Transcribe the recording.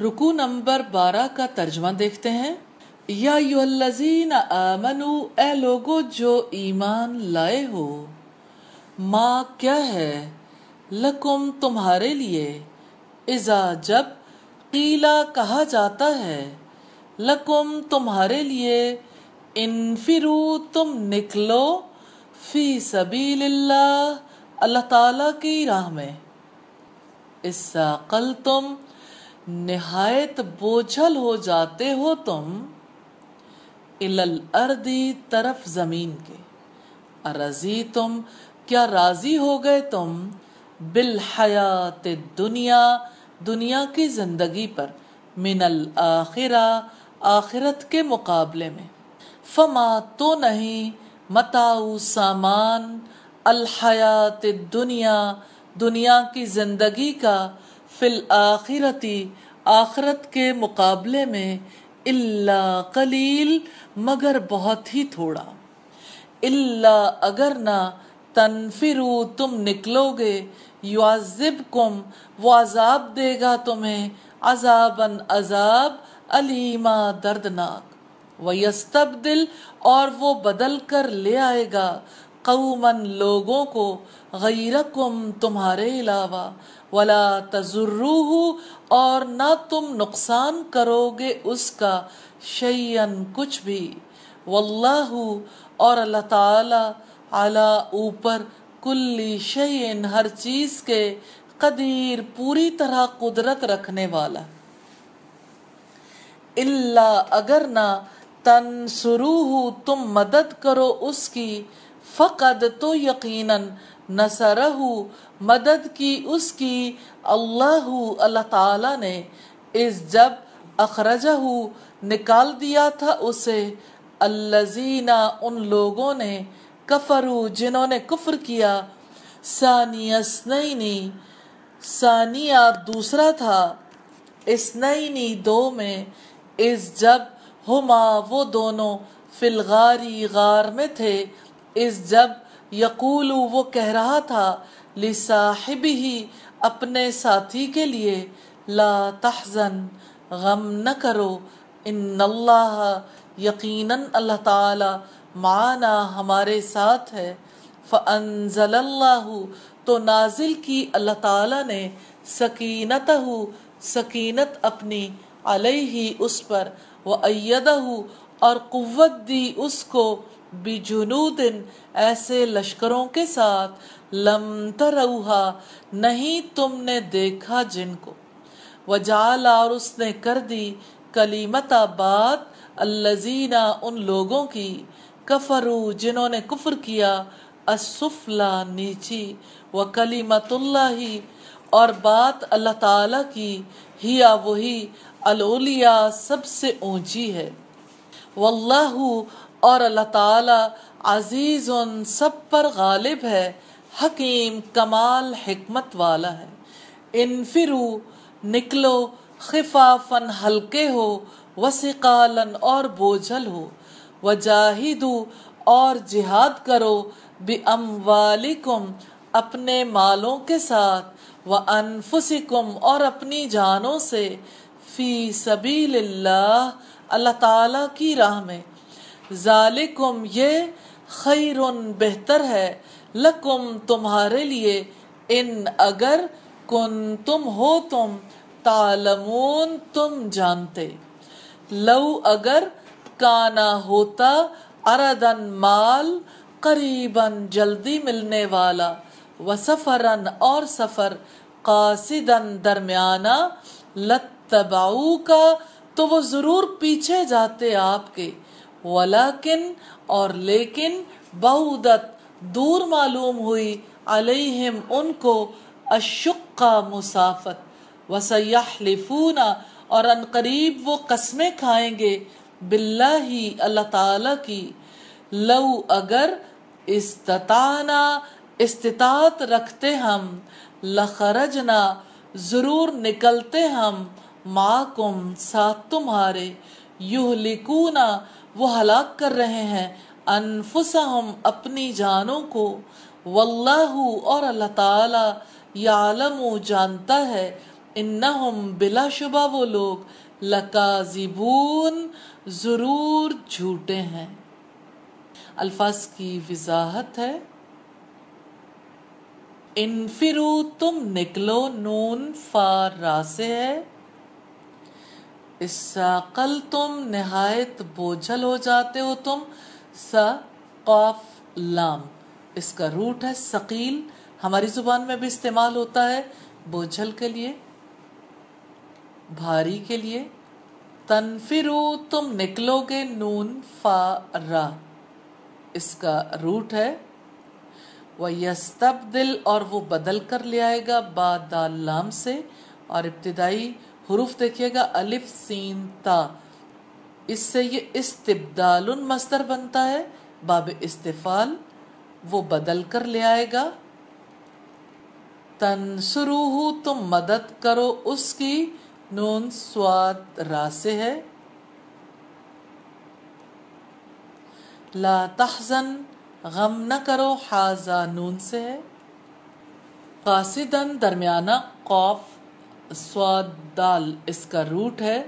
رکو نمبر بارہ کا ترجمہ دیکھتے ہیں۔ یا الذین آمنو، اے لوگو جو ایمان لائے ہو ماں کیا ہے؟ لکم تمہارے لیے۔ اذا جب قیلا کہا جاتا ہے، لکم تمہارے لیے، انفرو، تم نکلو فی سبیل اللہ اللہ تعالی کی راہ میں۔ اس قل تم نہایت بوجھل ہو جاتے ہو تم الاردی طرف زمین کے۔ ارضی تم، کیا راضی ہو گئے تم؟ بالحیات دنیا دنیا کی زندگی پر، من الاخرہ آخرت کے مقابلے میں۔ فما تو نہیں متاؤ سامان الحیات دنیا دنیا کی زندگی کا فی الآخرتی آخرت کے مقابلے میں اللہ قلیل مگر بہت ہی تھوڑا۔ اللہ اگر نہ تنفرو، تم نکلو گے۔ یعذبکم، وہ عذاب دے گا تمہیں۔ عذاباً عذاب، علیما دردناک۔ ویستبدل، اور وہ بدل کر لے آئے گا۔ قومن لوگوں کو غیرکم تمہارے علاوہ، ولا تضروہ، اور نہ تم نقصان کرو گے اس کا شیئن کچھ بھی۔ واللہ، اور اللہ تعالی علی اوپر کلی شیئن ہر چیز کے قدیر پوری طرح قدرت رکھنے والا۔ اللہ اگر نہ تنسروہ تم مدد کرو اس کی فقد تو یقیناً نصرہ مدد کی اس کی اللہ اللہ تعالی نے۔ اس جب اخرجہ نکال دیا تھا اسے۔ الزینہ ان لوگوں نے کفرو جنہوں نے کفر کیا۔ ثانی اسنینی ثانیہ دوسرا تھا۔ اسنینی دو میں اس جب ہما، وہ دونوں فی الغاری غار میں تھے۔ اس جب یقولو وہ کہہ رہا تھا، لصاحبہ اپنے ساتھی کے لیے، لا تحزن، غم نہ کرو، ان اللہ یقیناً اللہ تعالی معنا ہمارے ساتھ ہے۔ فانزل اللہ، تو نازل کی اللہ تعالی نے سکینتہ، سکینت اپنی علیہ اس پر وَأَيَّدَهُ اور قوت دی اس کو بجنود ایسے لشکروں کے ساتھ لم تروہا، نہیں تم نے دیکھا جن کو۔ وجعل اور اس نے کر دی کلیمت بات الزینہ ان لوگوں کی کفرو جنہوں نے کفر کیا السفلا نیچی و کلیمت اللہ، اور بات اللہ تعالی کی ہیا وہی الولیا سب سے اونچی ہے۔ واللہ اور اللہ تعالی عزیز سب پر غالب ہے، حکیم، کمال، حکمت والا ہے۔ انفرو، نکلو خفافن ہلکے ہو وسقالن اور بوجھل ہو۔ وجاہدو، اور جہاد کرو بے باموالکم، اپنے مالوں کے ساتھ، وانفسکم، اور اپنی جانوں سے۔ فی سبیل اللہ اللہ تعالی کی راہ میں۔ ذالکم، یہ خیر بہتر ہے لکم تمہارے لیے، ان اگر کن تم ہو تم تعلمون، تم جانتے۔ لو اگر کانا ہوتا اردن مال قریباً جلدی ملنے والا و سفرن اور سفر قاصدن درمیانہ لتبعو کا تو وہ ضرور پیچھے جاتے آپ کے۔ ولیکن اور لیکن بہودت دور معلوم ہوئی علیہم ان کو اشقا مسافت، وسیحلفون اور ان قریب وہ قسمیں کھائیں گے باللہ اللہ تعالی کی۔ لو اگر استطانا استطاعت رکھتے ہم، لخرجنا، ضرور نکلتے ہم، معکم ساتھ تمہارے۔ یہلکونا، وہ ہلاک کر رہے ہیں۔ انفسہم، اپنی جانوں کو۔ واللہ اور اللہ تعالی یعلم جانتا ہے۔ انہم، بلا شبہ وہ لوگ لکازبون ضرور جھوٹے ہیں۔ الفاظ کی وضاحت ہے۔ انفرو، تم نکلو، نون، فا، را سے ہے۔ اساقل تم نہایت بوجھل ہو جاتے ہو تم، سا قاف لام۔ اس کا روٹ ہے سقیل ہماری زبان میں بھی استعمال ہوتا ہے بوجھل کے لیے، بھاری کے لیے۔ تنفرو، تم نکلو گے نون فا را۔ اس کا روٹ ہے وہ یستبدل اور وہ بدل کر لے آئے گا با دال لام سے۔ اور ابتدائی حروف دیکھیے گا، الف، سین، تا۔ اس سے یہ استبدال مصدر بنتا ہے۔ باب استفال، وہ بدل کر لے آئے گا۔ تنسروہ تم مدد کرو۔ اس کی نون سواد را سے ہے۔ لا تحزن، غم نہ کرو۔ حازا نون سے ہے۔ قاصدن درمیانہ قوف سواد دال اس کا روٹ ہے